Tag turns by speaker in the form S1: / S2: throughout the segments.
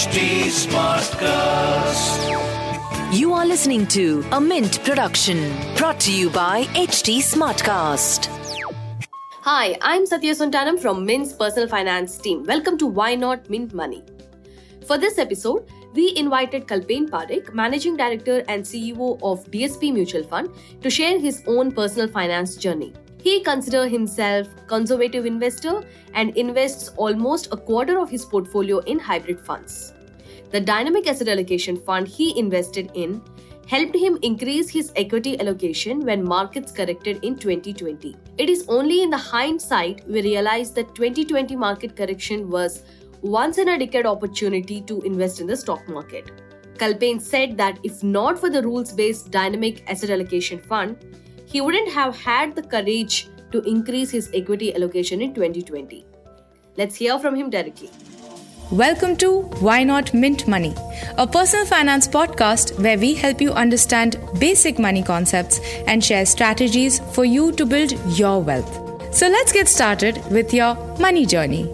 S1: HT Smartcast.
S2: You are listening to a Mint production brought to you by HT Smartcast.
S3: Hi, I'm Satya Sontanam from Mint's personal finance team. Welcome to Why Not Mint Money. For this episode, we invited Kalpen Parekh, Managing Director and CEO of DSP Mutual Fund, to share his own personal finance journey. He considers himself conservative investor and invests almost a quarter of his portfolio in hybrid funds. The dynamic asset allocation fund he invested in helped him increase his equity allocation when markets corrected in 2020. It is only in the hindsight we realize that 2020 market correction was once in a decade opportunity to invest in the stock market. Kalpen said that if not for the rules based dynamic asset allocation fund, he wouldn't have had the courage to increase his equity allocation in 2020. Let's hear from him directly.
S4: Welcome to Why Not Mint Money, a personal finance podcast where we help you understand basic money concepts and share strategies for you to build your wealth. So let's get started with your money journey.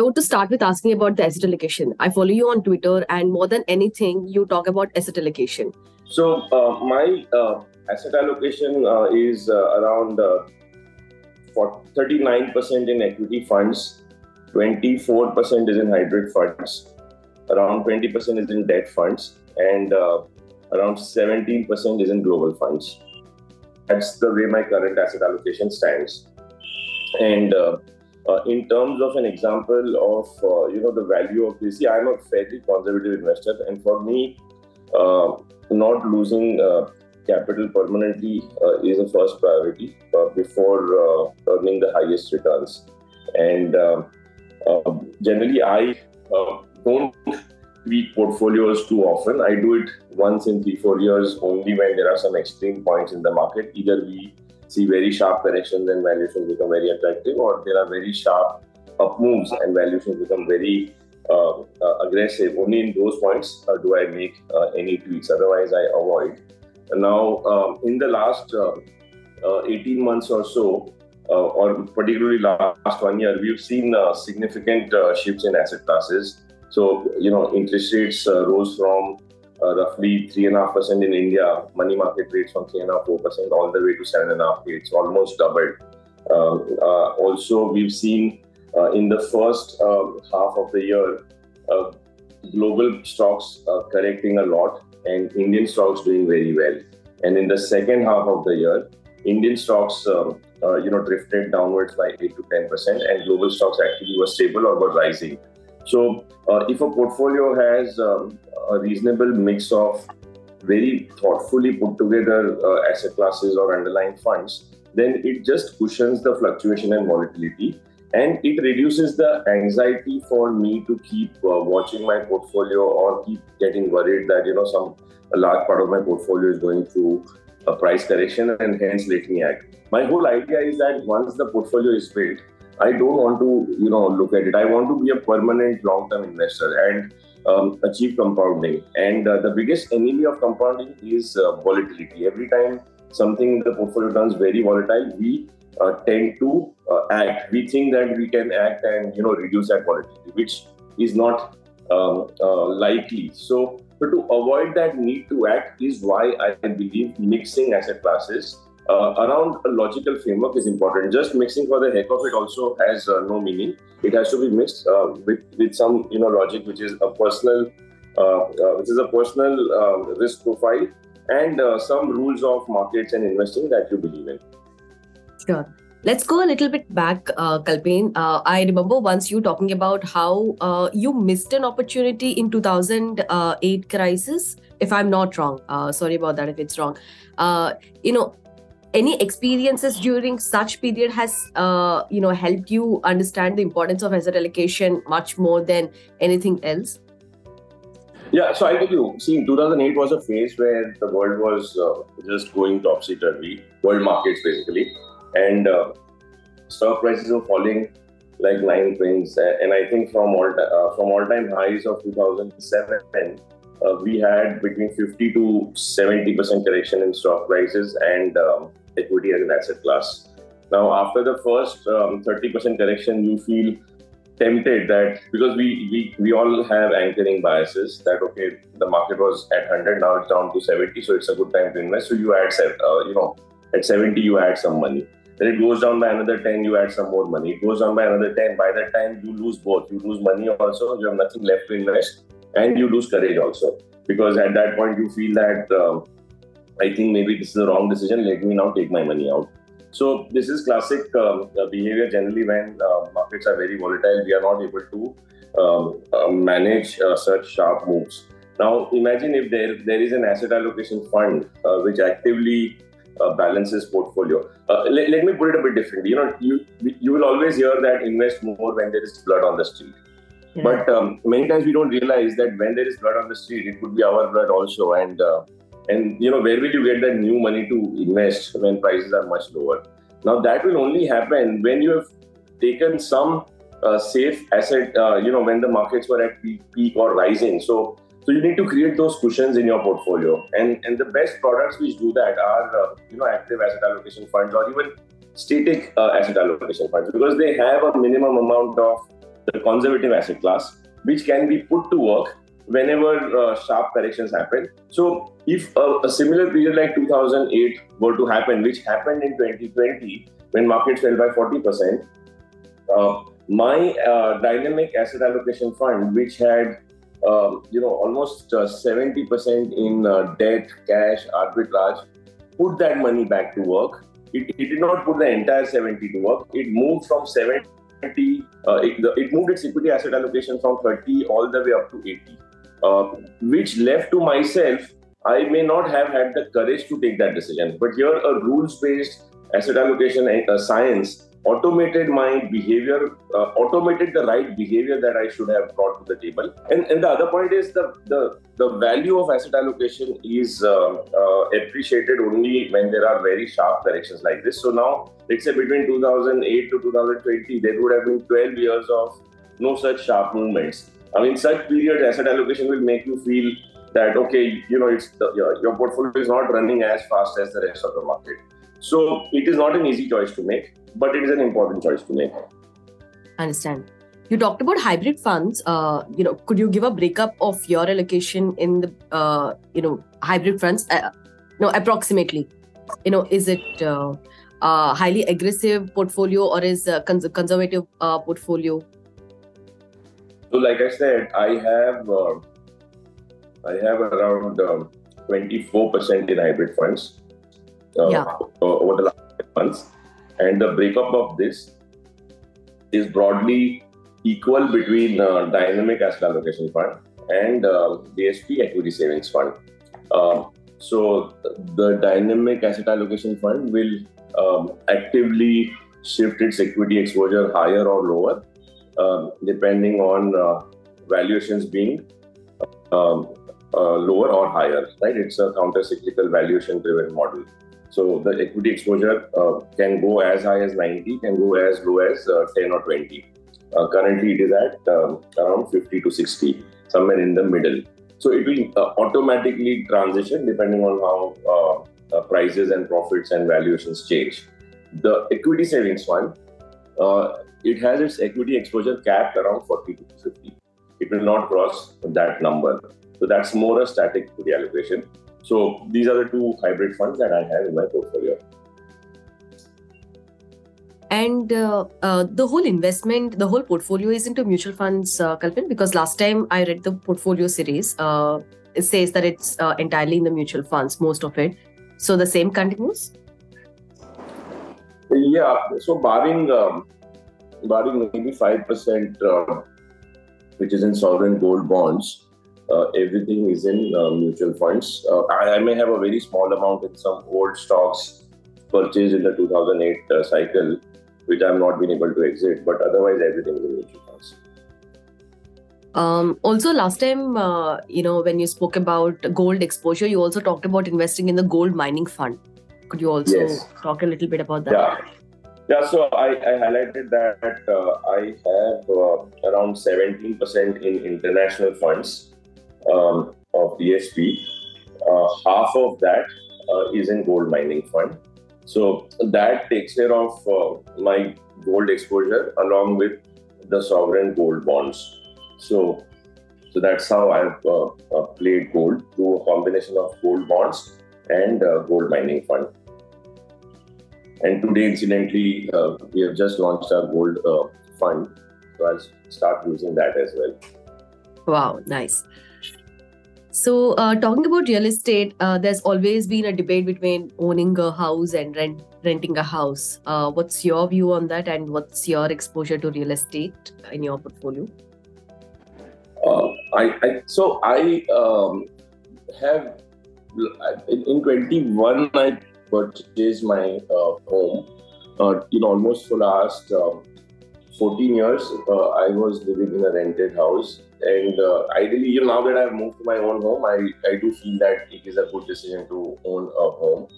S3: I want to start with asking about the asset allocation. I follow you on Twitter, and more than anything, you talk about asset allocation.
S5: So uh, my uh, asset allocation uh, is around for 39% in equity funds, 24% is in hybrid funds, around 20% is in debt funds, and around 17% is in global funds. That's the way my current asset allocation stands. And uh, uh, in terms of an example of uh, you know the value of this, yeah, I'm a fairly conservative investor, and for me, not losing uh, capital permanently uh, is a first priority uh, before earning the highest returns. And generally, I don't tweak portfolios too often. I do it once in three, four years only when there are some extreme points in the market. Either we see very sharp corrections and valuations become very attractive, or there are very sharp up moves and valuations become very uh, uh, aggressive. Only in those points uh, do I make any tweaks. Otherwise, I avoid. Now, um, in the last 18 months or so, or particularly last one year, we've seen significant shifts in asset classes. So, you know, interest rates rose from uh, roughly 3.5% in India, money market rates from 3.5%, 4% all the way to 7.5. It's almost doubled. Um, uh, also, we've seen uh, in the first um, half of the year, uh, global stocks uh, correcting a lot and Indian stocks doing very well. And in the second half of the year, Indian stocks, um, uh, you know, drifted downwards by eight to ten percent, and global stocks actually were stable or were rising. So, uh, if a portfolio has um, a reasonable mix of very thoughtfully put together uh, asset classes or underlying funds, then it just cushions the fluctuation and volatility and it reduces the anxiety for me to keep uh, watching my portfolio or keep getting worried that you know some a large part of my portfolio is going through a price correction and hence let me act. My whole idea is that once the portfolio is built i don't want to you know look at it i want to be a permanent long term investor and um, achieve compounding and uh, the biggest enemy of compounding is uh, volatility every time something in the portfolio turns very volatile we uh, tend to uh, act. We think that we can act and you know reduce that volatility, which is not um, uh, likely. So, but to avoid that need to act is why I believe mixing asset classes uh, around a logical framework is important. Just mixing for the heck of it also has uh, no meaning. It has to be mixed uh, with with some you know logic, which is a personal, which is a personal um, risk profile, and some rules of markets and investing that you believe in.
S3: Sure. Let's go a little bit back, uh, Kalpen. Uh, I remember once you talking about how uh, you missed an opportunity in 2008 crisis. If I'm not wrong, uh, sorry about that if it's wrong. Uh, you know, any experiences during such period has uh, you know helped you understand the importance of asset allocation much more than anything else.
S5: Yeah, so I tell you, see, 2008 was a phase where the world was uh, just going topsy turvy, world markets basically and uh, stock prices were falling like nine pins. And I think from all uh, from all time highs of 2007, uh, we had between 50 to 70 percent correction in stock prices and um, equity as an asset class. Now, after the first um, 30 percent correction, you feel tempted that because we, we we all have anchoring biases that okay the market was at 100 now it's down to 70 so it's a good time to invest. So you add uh, you know at 70 you add some money. Then it goes down by another 10 you add some more money. It goes down by another 10 by that time you lose both. You lose money also you have nothing left to invest and you lose courage also. Because at that point you feel that um, i think maybe this is the wrong decision let me now take my money out so this is classic um, uh, behavior generally when uh, markets are very volatile. We are not able to um, uh, manage uh, such sharp moves. Now imagine if there there is an asset allocation fund uh, which actively uh, balances portfolio. Let, let, me put it a bit differently. You know, you you will always hear that invest more when there is blood on the street. Yeah. But um, many times we don't realize that when there is blood on the street, it could be our blood also, and and you know, where will you get that new money to invest when prices are much lower? Now that will only happen when you have taken some uh, safe asset. Uh, you know, when the markets were at peak, peak or rising. So so you need to create those cushions in your portfolio, and and the best products which do that are uh, you know active asset allocation funds or even static uh, asset allocation funds because they have a minimum amount of the conservative asset class which can be put to work whenever uh, sharp corrections happen. So, if a, a, similar period like 2008 were to happen, which happened in 2020 when markets fell by 40%, uh, my uh, dynamic asset allocation fund, which had um, you know almost 70% uh, in uh, debt, cash, arbitrage, put that money back to work. It, it, did not put the entire 70 to work. It moved from 70 uh, it, it, moved its equity asset allocation from 30 all the way up to 80 uh, which left to myself, I may not have had the courage to take that decision. But here, a rules based asset allocation uh, science automated my behavior, uh, automated the right behavior that I should have brought to the table. And, and the other point is the, the, the value of asset allocation is uh, uh, appreciated only when there are very sharp corrections like this. So now, let's say between 2008 to 2020, there would have been 12 years of no such sharp movements. I mean, such period asset allocation will make you feel that okay, you know, it's the, your, your portfolio is not running as fast as the rest of the market. So it is not an easy choice to make, but it is an important choice to make.
S3: Understand. You talked about hybrid funds. Uh, you know, could you give a breakup of your allocation in the uh, you know hybrid funds? Uh, no, approximately. You know, is it uh, highly aggressive portfolio or is cons- conservative uh, portfolio?
S5: So, like I said, I have uh, I have around 24% um, in hybrid funds uh, yeah. over the last months, and the breakup of this is broadly equal between uh, dynamic asset allocation fund and uh, DSP equity savings fund. Um, so the dynamic asset allocation fund will um, actively shift its equity exposure higher or lower depending on uh, valuations being um, uh, lower or higher, right? It's a counter-cyclical valuation-driven model. So the equity exposure uh, can go as high as 90, can go as low as uh, 10 or 20. Uh, currently, it is at um, around 50 to 60, somewhere in the middle. So it will uh, automatically transition depending on how prices and profits and valuations change. The equity savings fund it has its equity exposure capped around 40 to 50. It will not cross that number. So that's more a static equity allocation. So these are the two hybrid funds that I have in my portfolio.
S3: And uh, uh, the whole investment, the whole portfolio is into mutual funds, uh, Kalpen, because last time I read the portfolio series, uh, it says that it's uh, entirely in the mutual funds, most of it. So the same continues?
S5: Yeah. So barring um, barring maybe 5%, uh, which is in sovereign gold bonds, uh, everything is in uh, mutual funds. Uh, I, I, may have a very small amount in some old stocks purchased in the 2008 uh, cycle, which I've not been able to exit, but otherwise, everything is in mutual funds.
S3: Um, also, last time, uh, you know, when you spoke about gold exposure, you also talked about investing in the gold mining fund. Could you also yes. talk a little bit about that?
S5: Yeah. Yeah, so I, I highlighted that uh, I have uh, around 17% in international funds um, of DSP. Uh, half of that uh, is in gold mining fund. So that takes care of uh, my gold exposure along with the sovereign gold bonds. So, so that's how I've uh, uh, played gold through a combination of gold bonds and uh, gold mining fund. And today, incidentally, uh, we have just launched our gold uh, fund, so I'll start using that as well.
S3: Wow, nice. So, uh, talking about real estate, uh, there's always been a debate between owning a house and rent, renting a house. Uh, what's your view on that, and what's your exposure to real estate in your portfolio?
S5: Uh, I, I, so I um, have in, in 21 I purchased my uh, home. Uh, in almost for last um, 14 years, I was living in a rented house and uh, ideally, you know, now that I've moved to my own home, I, I do feel that it is a good decision to own a home.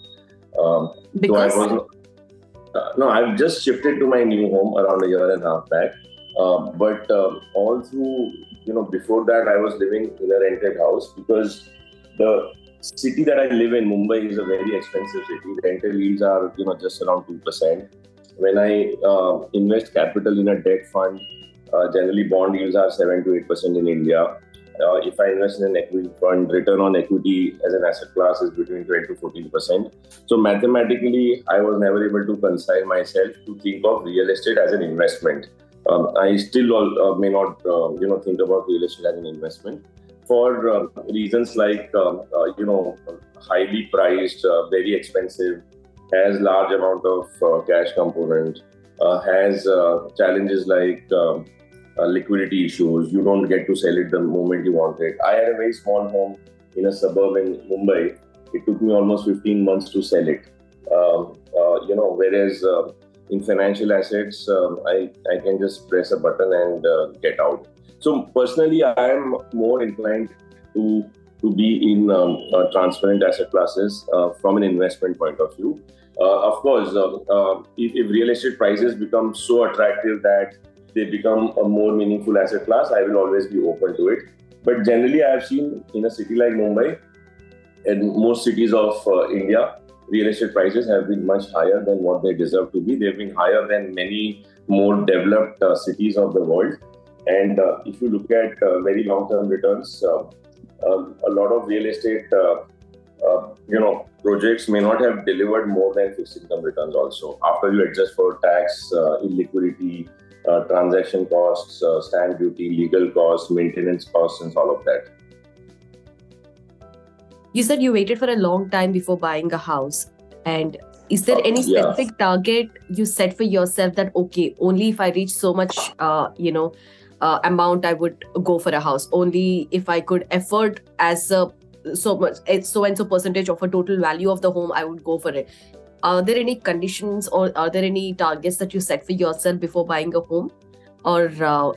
S5: Um,
S3: because
S5: so was, uh, no, I've just shifted to my new home around a year and a half back. Uh, but um, all through, you know, before that, I was living in a rented house because the city that I live in, Mumbai, is a very expensive city. Rental yields are, you know, just around two percent. When I uh, invest capital in a debt fund, uh, generally, bond yields are 7 to 8% in India. Uh, if I invest in an equity fund, return on equity as an asset class is between 12 to 14%. So, mathematically, I was never able to reconcile myself to think of real estate as an investment. Um, I still uh, may not, uh, you know, think about real estate as an investment for uh, reasons like, um, uh, you know, highly priced, very expensive, has large amount of cash component, has challenges like um, uh, liquidity issues. You don't get to sell it the moment you want it. I had a very small home in a suburb in Mumbai. It took me almost 15 months to sell it. Um, uh, you know, whereas uh, in financial assets, um, I, I can just press a button and uh, get out. So personally, I am more inclined to to be in um, uh, transparent asset classes uh, from an investment point of view. of course, if, if real estate prices become so attractive that they become a more meaningful asset class, I will always be open to it. But generally, I have seen in a city like Mumbai and most cities of uh, India, real estate prices have been much higher than what they deserve to be. They've been higher than many more developed uh, cities of the world. And uh, if you look at uh, very long-term returns, uh, um, a lot of real estate, uh, you know, projects may not have delivered more than fixed income returns. Also, after you adjust for tax, illiquidity, uh, transaction costs, uh, stamp duty, legal costs, maintenance costs, and all of that.
S3: You said you waited for a long time before buying a house. And is there any specific yeah. target you set for yourself that, okay, only if I reach so much, uh, you know, uh, amount, I would go for a house? Only if I could afford as a so much so and so percentage of a total value of the home i would go for it are there any conditions or are there any targets that you set for yourself before buying a home or uh,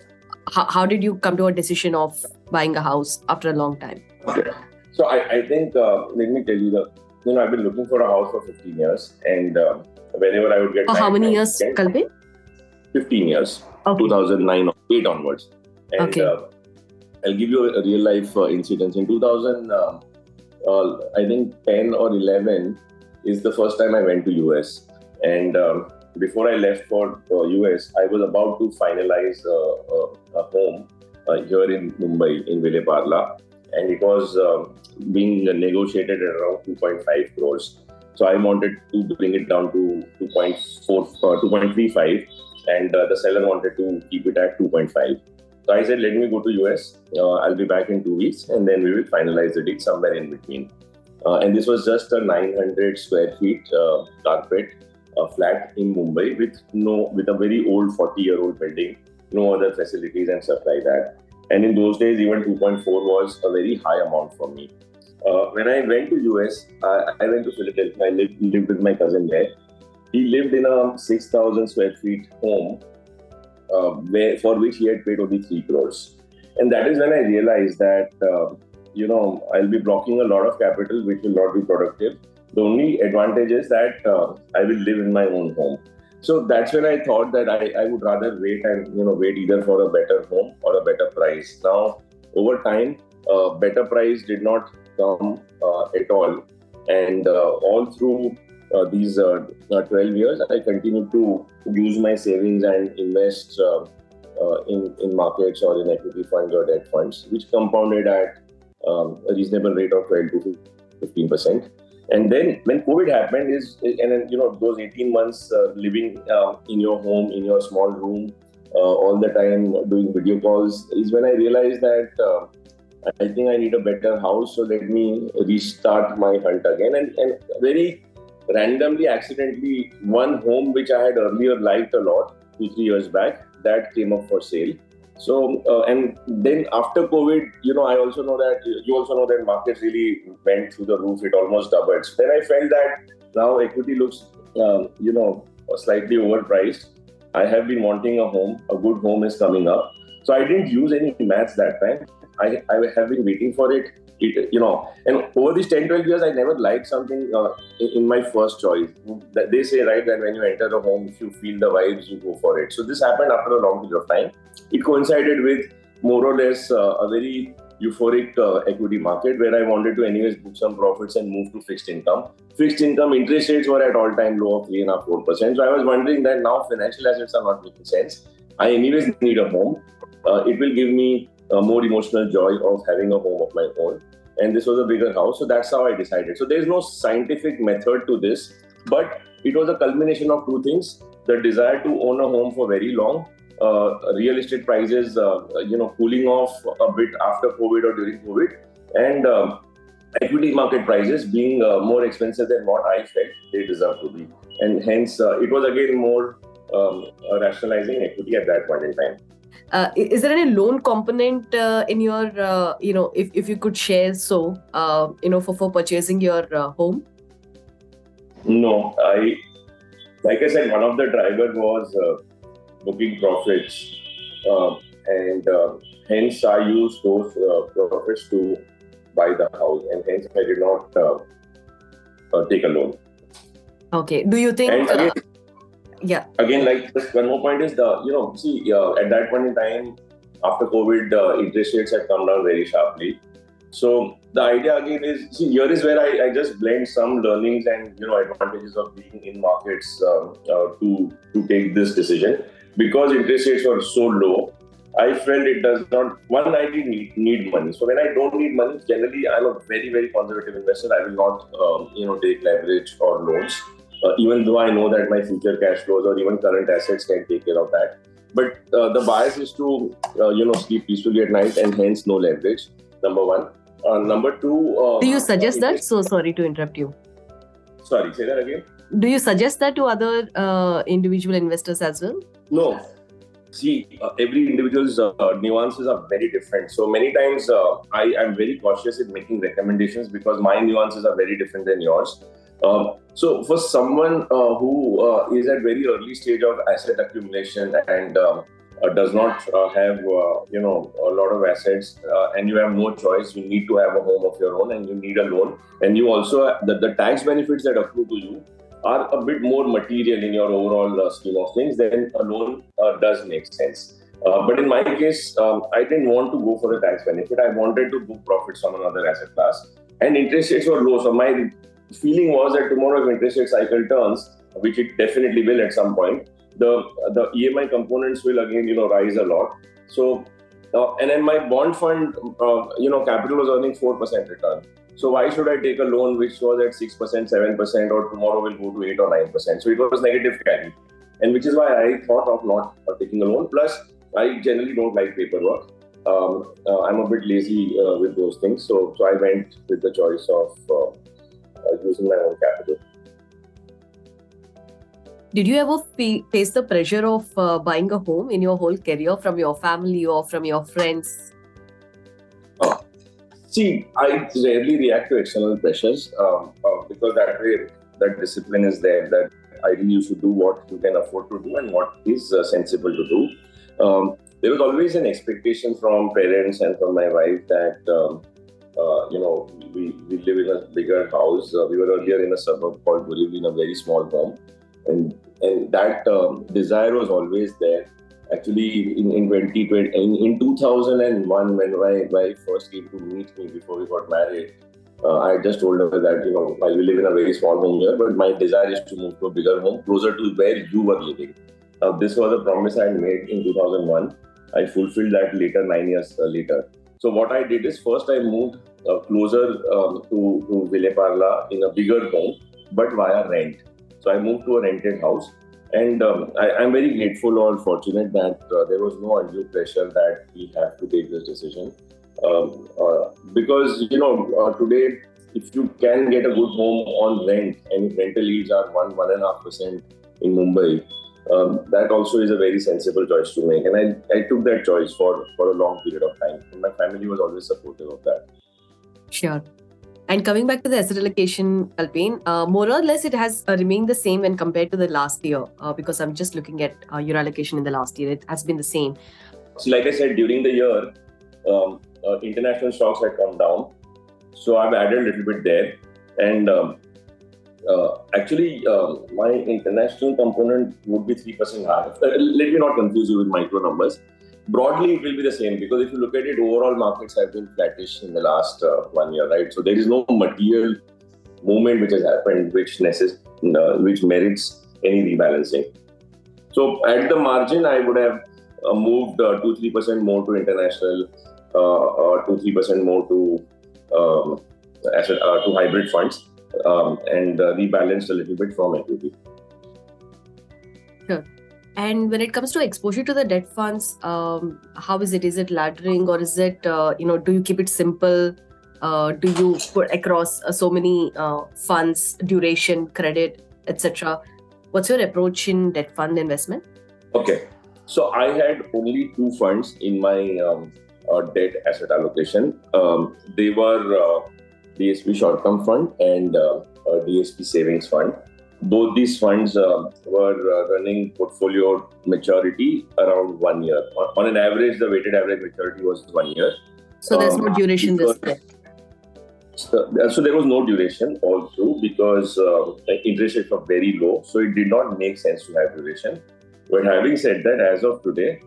S3: how, how did you come to a decision of buying a house after a long time
S5: okay. so i, I think uh, let me tell you that you know i've been looking for a house for 15 years and uh, whenever i would get
S3: oh, how many years Kalpen?
S5: 15 years okay. 2009 8 onwards and okay. Uh, i'll give you a, real life uh, incident in 2000 uh, i think 10 or 11 is the first time I went to US. And um, before I left for uh, US, I was about to finalize uh, uh, a home uh, here in Mumbai in Vile Parle, and it was being negotiated at around 2.5 crores. So I wanted to bring it down to 2.4, 2.35, and the seller wanted to keep it at 2.5. So I said, let me go to US. Uh, I'll be back in two weeks, and then we will finalize the deal somewhere in between. Uh, and this was just a 900 square feet uh, carpet uh, flat in Mumbai with no with a very old 40 year old building, no other facilities and stuff like that. And in those days, even 2.4 was a very high amount for me. Uh, when I went to US, I, I went to Philadelphia. I lived, lived, with my cousin there. He lived in a 6,000 square feet home, uh, where, for which he had paid only three crores. And that is when I realized that uh, you know, I'll be blocking a lot of capital, which will not be productive. The only advantage is that uh, I will live in my own home. So that's when I thought that I, I would rather wait and you know wait either for a better home or a better price. Now, over time, uh, better price did not come uh, at all, and uh, all through these uh, 12 years, I continued to use my savings and invest uh, in in markets or in equity funds or debt funds, which compounded at um, a reasonable rate of 12 to 15 percent. And then when COVID happened, is and then you know those 18 months uh, living uh, in your home in your small room uh, all the time doing video calls is when I realized that uh, I think I need a better house. So let me restart my hunt again. And, and very randomly, accidentally, one home which I had earlier liked a lot two three years back that came up for sale. So uh, and then after COVID, you know, I also know that you also know that markets really went through the roof. It almost doubled. So then I felt that now equity looks, um, you know, slightly overpriced. I have been wanting a home. A good home is coming up. So I didn't use any maths that time. I, I have been waiting for it. You know, and over these 10, 12 years, I never liked something uh, in, in, my first choice. They say, right, that when you enter a home, if you feel the vibes, you go for it. So this happened after a long period of time. It coincided with more or less uh, a very euphoric uh, equity market where I wanted to anyways book some profits and move to fixed income. Fixed income interest rates were at all-time low of 3.5%. So I was wondering that now financial assets are not making sense. I anyways need a home. Uh, it will give me uh, more emotional joy of having a home of my own. And this was a bigger house. So that's how I decided. So there's no scientific method to this, but it was a culmination of two things the desire to own a home for very long uh, real estate prices, uh, you know, cooling off a bit after COVID or during COVID, and um, equity market prices being uh, more expensive than what I felt they deserve to be, and hence uh, it was again more um, rationalizing equity at that point in time.
S3: Uh, is there any loan component uh, in your, uh, you know, if, if you could share so, uh, you know, for, for purchasing your uh, home?
S5: No, I, like I said, one of the drivers was uh, booking profits, and hence I used those profits to buy the house, and hence I did not take a loan.
S3: Okay. Do you think? Again, yeah
S5: again like one more point is the you know see uh, at that point in time after covid uh, interest rates had come down very sharply so the idea again is see here is where I, I just blend some learnings and you know advantages of being in markets um, uh, to to take this decision because interest rates were so low I felt it does not. One, I did need, need money. So when I don't need money, generally I'm a very very conservative investor. I will not, um, you know, take leverage or loans uh, even though I know that my future cash flows or even current assets can take care of that. But uh, the bias is to, uh, you know, sleep peacefully at night and hence no leverage. Number one. Uh, number two.
S3: Uh, Do you suggest that? So sorry to interrupt you.
S5: Sorry, say that again.
S3: Do you suggest that to other uh, individual investors as well?
S5: No, see uh, every individual's uh, nuances are very different so many times uh, i am very cautious in making recommendations because my nuances are very different than yours so, for someone uh, who uh, is at very early stage of asset accumulation and um, uh, does not uh, have uh, you know a lot of assets, uh, and you have no choice, you need to have a home of your own, and you need a loan, and you also the, the tax benefits that accrue to you are a bit more material in your overall scheme of things. Then a loan does make sense. but in my case, um, I didn't want to go for the tax benefit. I wanted to book profits on another asset class, and interest rates were low. So my feeling was that tomorrow if interest rate cycle turns, which it definitely will at some point, the the EMI components will again you know rise a lot. So uh, and then my bond fund, uh, you know, capital was earning four percent return. So why should I take a loan which was at six percent, seven percent, or tomorrow will go to eight or nine percent? So it was negative carry, and which is why I thought of not uh, taking a loan. Plus, I generally don't like paperwork. Um, uh, I'm a bit lazy uh, with those things, so so I went with the choice of uh, using my own capital.
S3: Did you ever face the pressure of uh, buying a home in your whole career from your family or from your friends?
S5: Uh, see, I rarely react to external pressures um, uh, because that way, that discipline is there. That ideally you should do what you can afford to do and what is uh, sensible to do. Um, there was always an expectation from parents and from my wife that um, uh, you know, we, we live in a bigger house. Uh, we were earlier in a suburb called Borivali in a very small home. And and that um, desire was always there. Actually, in, in 2020, in, in 2001, when my wife first came to meet me before we got married, uh, I just told her that, you know, we live in a very small home here, but my desire is to move to a bigger home closer to where you were living. Now, this was a promise I had made in 2001 I fulfilled that later, nine years uh, later. So what I did is first I moved uh, closer um, to, to Vile Parle in a bigger home, but via rent. So I moved to a rented house. And um, I, am very grateful or fortunate that uh, there was no undue pressure that we have to take this decision. Um, uh, because, you know, uh, today, if you can get a good home on rent and rental yields are 1 1.5% in Mumbai, um, that also is a very sensible choice to make. And I, I took that choice for, for a long period of time. And my family was always supportive of that.
S3: Sure. And coming back to the asset allocation, Kalpen, uh, more or less it has uh, remained the same when compared to the last year uh, because I'm just looking at uh, your allocation in the last year. It has been the same.
S5: So, like I said, during the year, um, uh, international stocks had come down. So, I've added a little bit there. And um, uh, actually, um, my international component would be 3% higher. let me not confuse you with micro numbers. Broadly it will be the same because if you look at it overall markets have been flattish in the last uh, one year right? So there is no material movement which has happened which necess- uh, which merits any rebalancing. So at the margin i would have uh, moved uh, 2 3% more to international uh, or 2 3% more to um, asset uh, to hybrid funds um, and rebalanced a little bit from equity
S3: sure and when it comes to exposure to the debt funds, um, how is it? Is it laddering or is it, uh, you know, do you keep it simple? Uh, do you put across uh, so many uh, funds, duration, credit, etc.? What's your approach in debt fund investment?
S5: Okay. So I had only two funds in my um, uh, debt asset allocation. Um, they were uh, DSP short term fund and DSP savings fund both these funds uh, were uh, running portfolio maturity around one year. On, on, an average, the weighted average maturity was one year.
S3: So there's no um, duration this year.
S5: So, uh, so, there was no duration all through because uh, interest rates were very low. So it did not make sense to have duration. But having said that, as of today,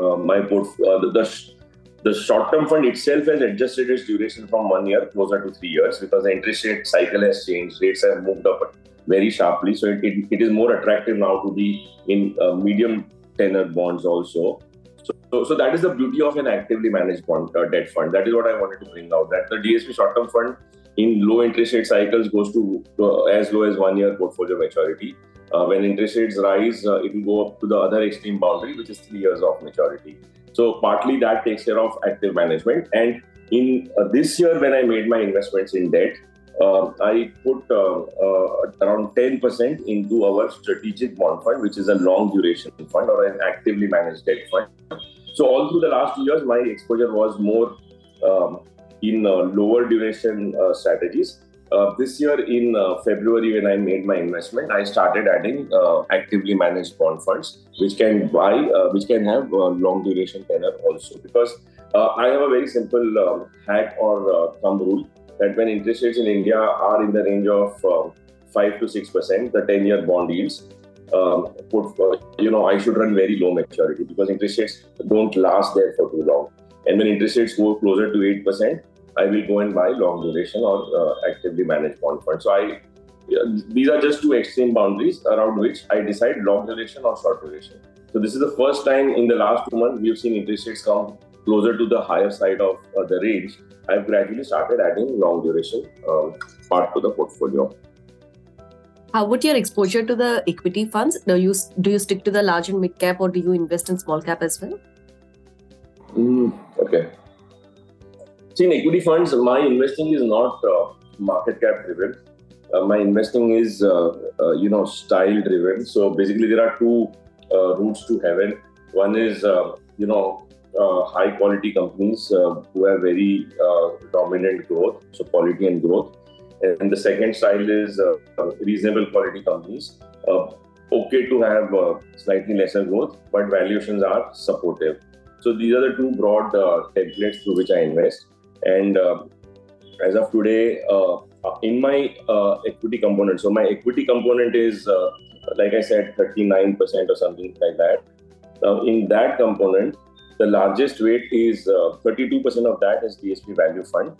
S5: uh, my port- uh, the, the, the short-term fund itself has adjusted its duration from one year closer to three years because the interest rate cycle has changed. Rates have moved up very sharply. So it, it, it is more attractive now to be in uh, medium tenor bonds also. So, so, so, that is the beauty of an actively managed bond uh, debt fund. That is what I wanted to bring out. That the DSP short-term fund in low interest rate cycles goes to uh, as low as one year portfolio maturity. Uh, when interest rates rise, uh, it will go up to the other extreme boundary, which is three years of maturity. So partly that takes care of active management. And in uh, this year, when I made my investments in debt, uh, I put uh, uh, around 10% into our strategic bond fund, which is a long duration fund or an actively managed debt fund. So, all through the last two years, my exposure was more um, in uh, lower duration strategies. Uh, this year, in February, when I made my investment, I started adding actively managed bond funds, which can buy, which can have long duration tenor also. Because I have a very simple um, hack or thumb rule that when interest rates in India are in the range of uh, five to six percent, the ten-year bond yields, um, put, uh, you know, I should run very low maturity because interest rates don't last there for too long. And when interest rates go closer to eight percent, I will go and buy long duration or uh, actively managed bond fund. So I, these are just two extreme boundaries around which I decide long duration or short duration. So this is the first time in the last two months we've seen interest rates come closer to the higher side of uh, the range, I've gradually started adding long duration um, part to the portfolio.
S3: How would your exposure to the equity funds? Do you do you stick to the large and mid cap, or do you invest in small cap as well?
S5: Mm, okay. See, in equity funds, my investing is not uh, market cap driven. Uh, my investing is, uh, uh you know, style driven. So basically, there are two uh, routes to heaven. One is, uh, you know, high quality companies who have very dominant growth, so quality and growth. And the second style is reasonable quality companies. okay to have slightly lesser growth, but valuations are supportive. So these are the two broad templates through which I invest. And as of today, in my equity component, so my equity component is like I said, 39% or something like that. Now, in that component, the largest weight is uh, 32% of that is DSP value fund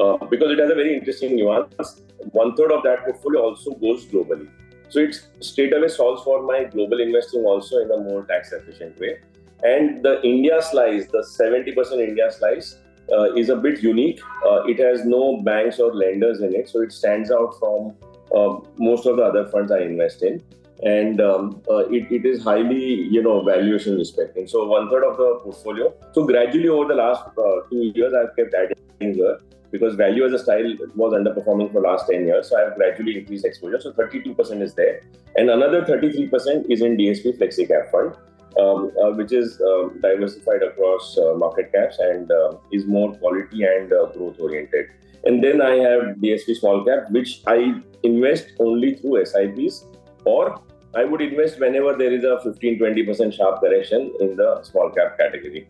S5: uh, because it has a very interesting nuance. One third of that portfolio also goes globally. So it straight away solves for my global investing also in a more tax efficient way. And the India slice, the 70% India slice, uh, is a bit unique. Uh, it has no banks or lenders in it, so it stands out from uh, most of the other funds I invest in. And um, uh, it, it is highly, you know, valuation respecting. So one third of the portfolio. So gradually over the last uh, two years, I've kept adding here because value as a style was underperforming for last 10 years. So I've gradually increased exposure. So 32% is there. And another 33% is in DSP FlexiCap Fund um, uh, which is um, diversified across uh, market caps and uh, is more quality and growth oriented. And then I have DSP Small Cap, which I invest only through SIPs or I would invest whenever there is a 15 20% sharp correction in the small cap category.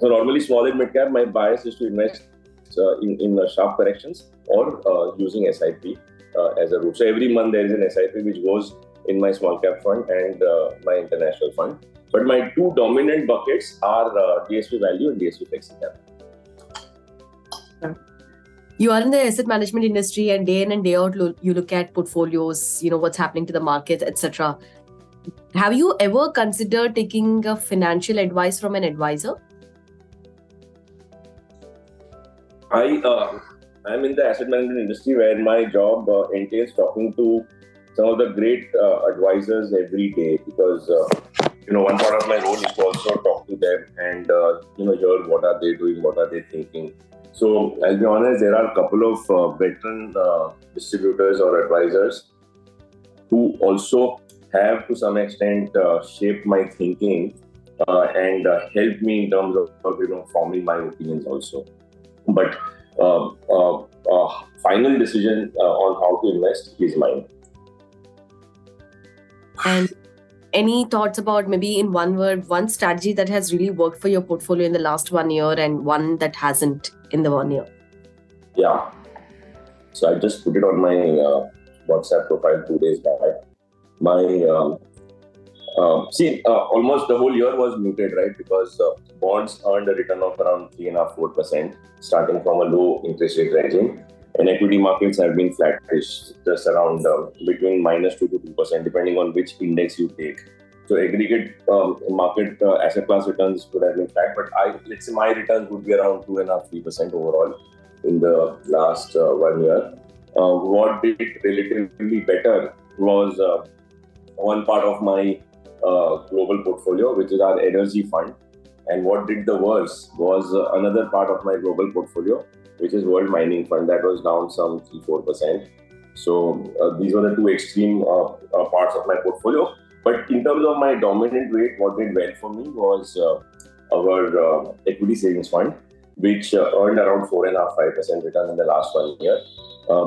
S5: So, normally, small and mid cap, my bias is to invest uh, in, in uh, sharp corrections or uh, using SIP as a route. So, every month there is an SIP which goes in my small cap fund and uh, my international fund. But my two dominant buckets are uh, DSP Value and DSP Flexi Cap.
S3: You are in the asset management industry, and day in and day out, you look at portfolios, you know what's happening to the market, etc. Have you ever considered taking a financial advice from an advisor?
S5: I uh, I'm in the asset management industry where my job uh, entails talking to some of the great uh, advisors every day because uh, you know one part of my role is to also talk to them and uh, you know hear what are they doing, what are they thinking. So I'll be honest, there are a couple of uh, veteran uh, distributors or advisors who also have to some extent uh, shaped my thinking and helped me in terms of, you know forming my opinions also. But final decision on how to invest is mine.
S3: And any thoughts about maybe in one word, one strategy that has really worked for your portfolio in the last one year and one that hasn't in the one year?
S5: Yeah. So I just put it on my uh, WhatsApp profile two days back. My um, uh, see, uh, almost the whole year was muted, right? Because uh, bonds earned a return of around three and a half, four percent, starting from a low interest rate regime and equity markets have been flattish, just around uh, between minus 2 to 2%, depending on which index you take. So aggregate um, market uh, asset class returns could have been flat, but I let's say my returns would be around two and a half, three percent overall in the last uh, one year. Uh, what did relatively better was uh, one part of my uh, global portfolio, which is our energy fund, and what did the worst was another part of my global portfolio, which is World Mining Fund, that was down some 3 4%. So uh, these were the two extreme uh, uh, parts of my portfolio. But in terms of my dominant weight, what did well for me was uh, our uh, equity savings fund, which uh, earned around 4.5% return in the last one year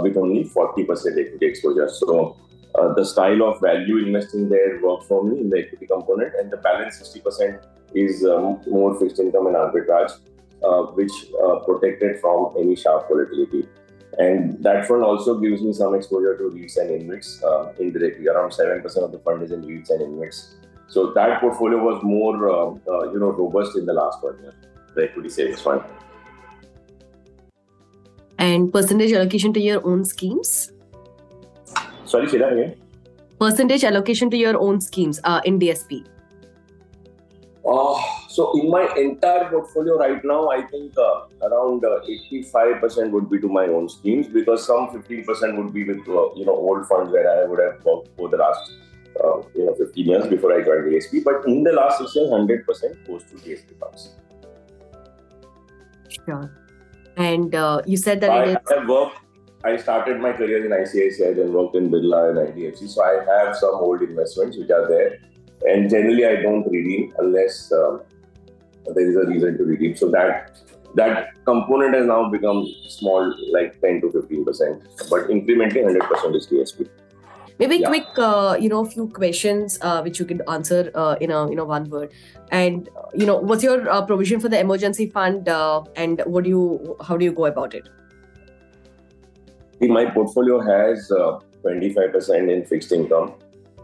S5: with only 40% equity exposure. So the style of value investing there worked for me in the equity component, and the balance 60% is um, more fixed income and arbitrage which uh, protected from any sharp volatility. And that fund also gives me some exposure to REITs and InvITs uh, indirectly. Around 7% of the fund is in REITs and InvITs. So that portfolio was more, you know, robust in the last one year, the equity savings fund.
S3: And percentage allocation to your own schemes?
S5: Sorry, say that again.
S3: Percentage allocation to your own schemes uh, in DSP?
S5: Uh, so in my entire portfolio right now, I think uh, around uh, 85% would be to my own schemes because some 15% would be with uh, you know old funds where I would have worked for the last uh, you know 15 years before I joined DSP. But in the last six years, 100% goes to DSP funds.
S3: Sure. And uh, you said that
S5: I have worked. I started my career in ICICI, then worked in Birla and IDFC. So I have some old investments which are there and generally I don't redeem unless uh, there is a reason to redeem. So that that component has now become small, like 10 to 15 percent, but incrementally 100 percent is DSP.
S3: Maybe yeah. quick, uh, you know, few questions uh, which you can answer uh, in a you know one word. And you know, what's your uh, provision for the emergency fund, uh, and what do you, how do you go about it?
S5: My portfolio has 25 uh, percent in fixed income,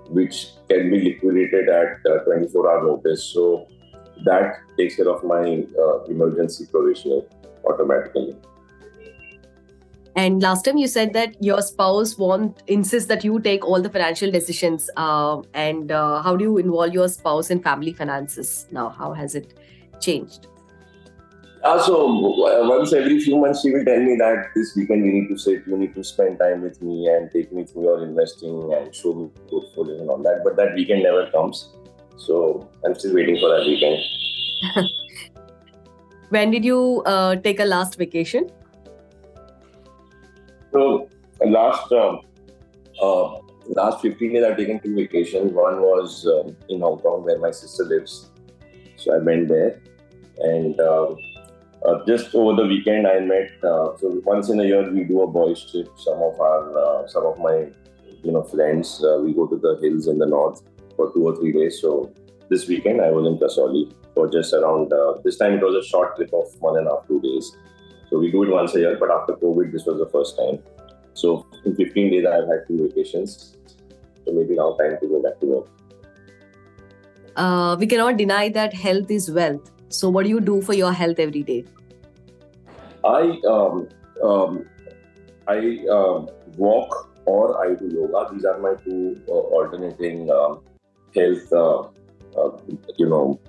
S5: which can be liquidated at uh, 24 hour notice. So that takes care of my uh, emergency provision automatically.
S3: And last time you said that your spouse won't insist that you take all the financial decisions. Uh, and uh, how do you involve your spouse in family finances now? How has it changed?
S5: Uh, so once every few months, she will tell me that this weekend we need to sit, you need to spend time with me and take me through your investing and show me portfolio and all that. But that weekend never comes. So I'm still waiting for that weekend.
S3: when did you uh, take a last vacation?
S5: So last uh, uh, last 15 days, I've taken two vacations. One was um, in Hong Kong, where my sister lives. So I went there, and um, uh, just over the weekend, I met. Uh, so once in a year, we do a boys' trip. Some of our, uh, some of my, you know, friends. Uh, we go to the hills in the north for two or three days. So this weekend, I was in Kasauli for just around. this time, it was a short trip of one and a half, two days. So we do it once a year, but after COVID, this was the first time. So in 15 days, I've had two vacations. So maybe now time to go back to work.
S3: Uh, we cannot deny that health is wealth. So what do you do for your health every day?
S5: I um, um, I um, walk or I do yoga. These are my two uh, alternating um, health, uh, uh, you know,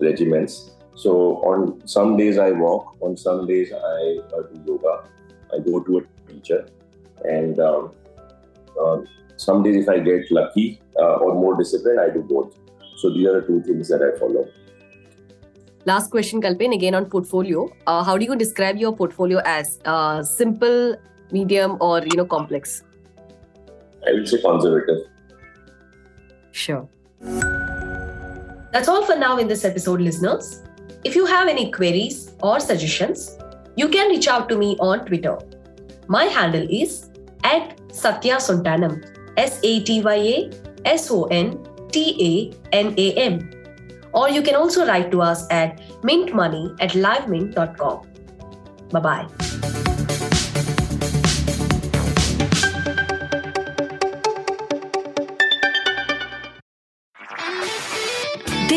S5: regimens. So on some days I walk, on some days I uh, do yoga. I go to a teacher, and um, uh, some days if I get lucky uh, or more disciplined, I do both. So these are the two things that I follow.
S3: Last question, Kalpen, again on portfolio. Uh, how do you describe your portfolio as uh, simple, medium, or you know complex?
S5: I would say conservative.
S3: Sure. That's all for now in this episode, listeners. If you have any queries or suggestions, you can reach out to me on Twitter. My handle is at Satya Sontanam, S A T Y A S O N T A N A M. Or you can also write to us at mintmoney at livemint.com. Bye bye.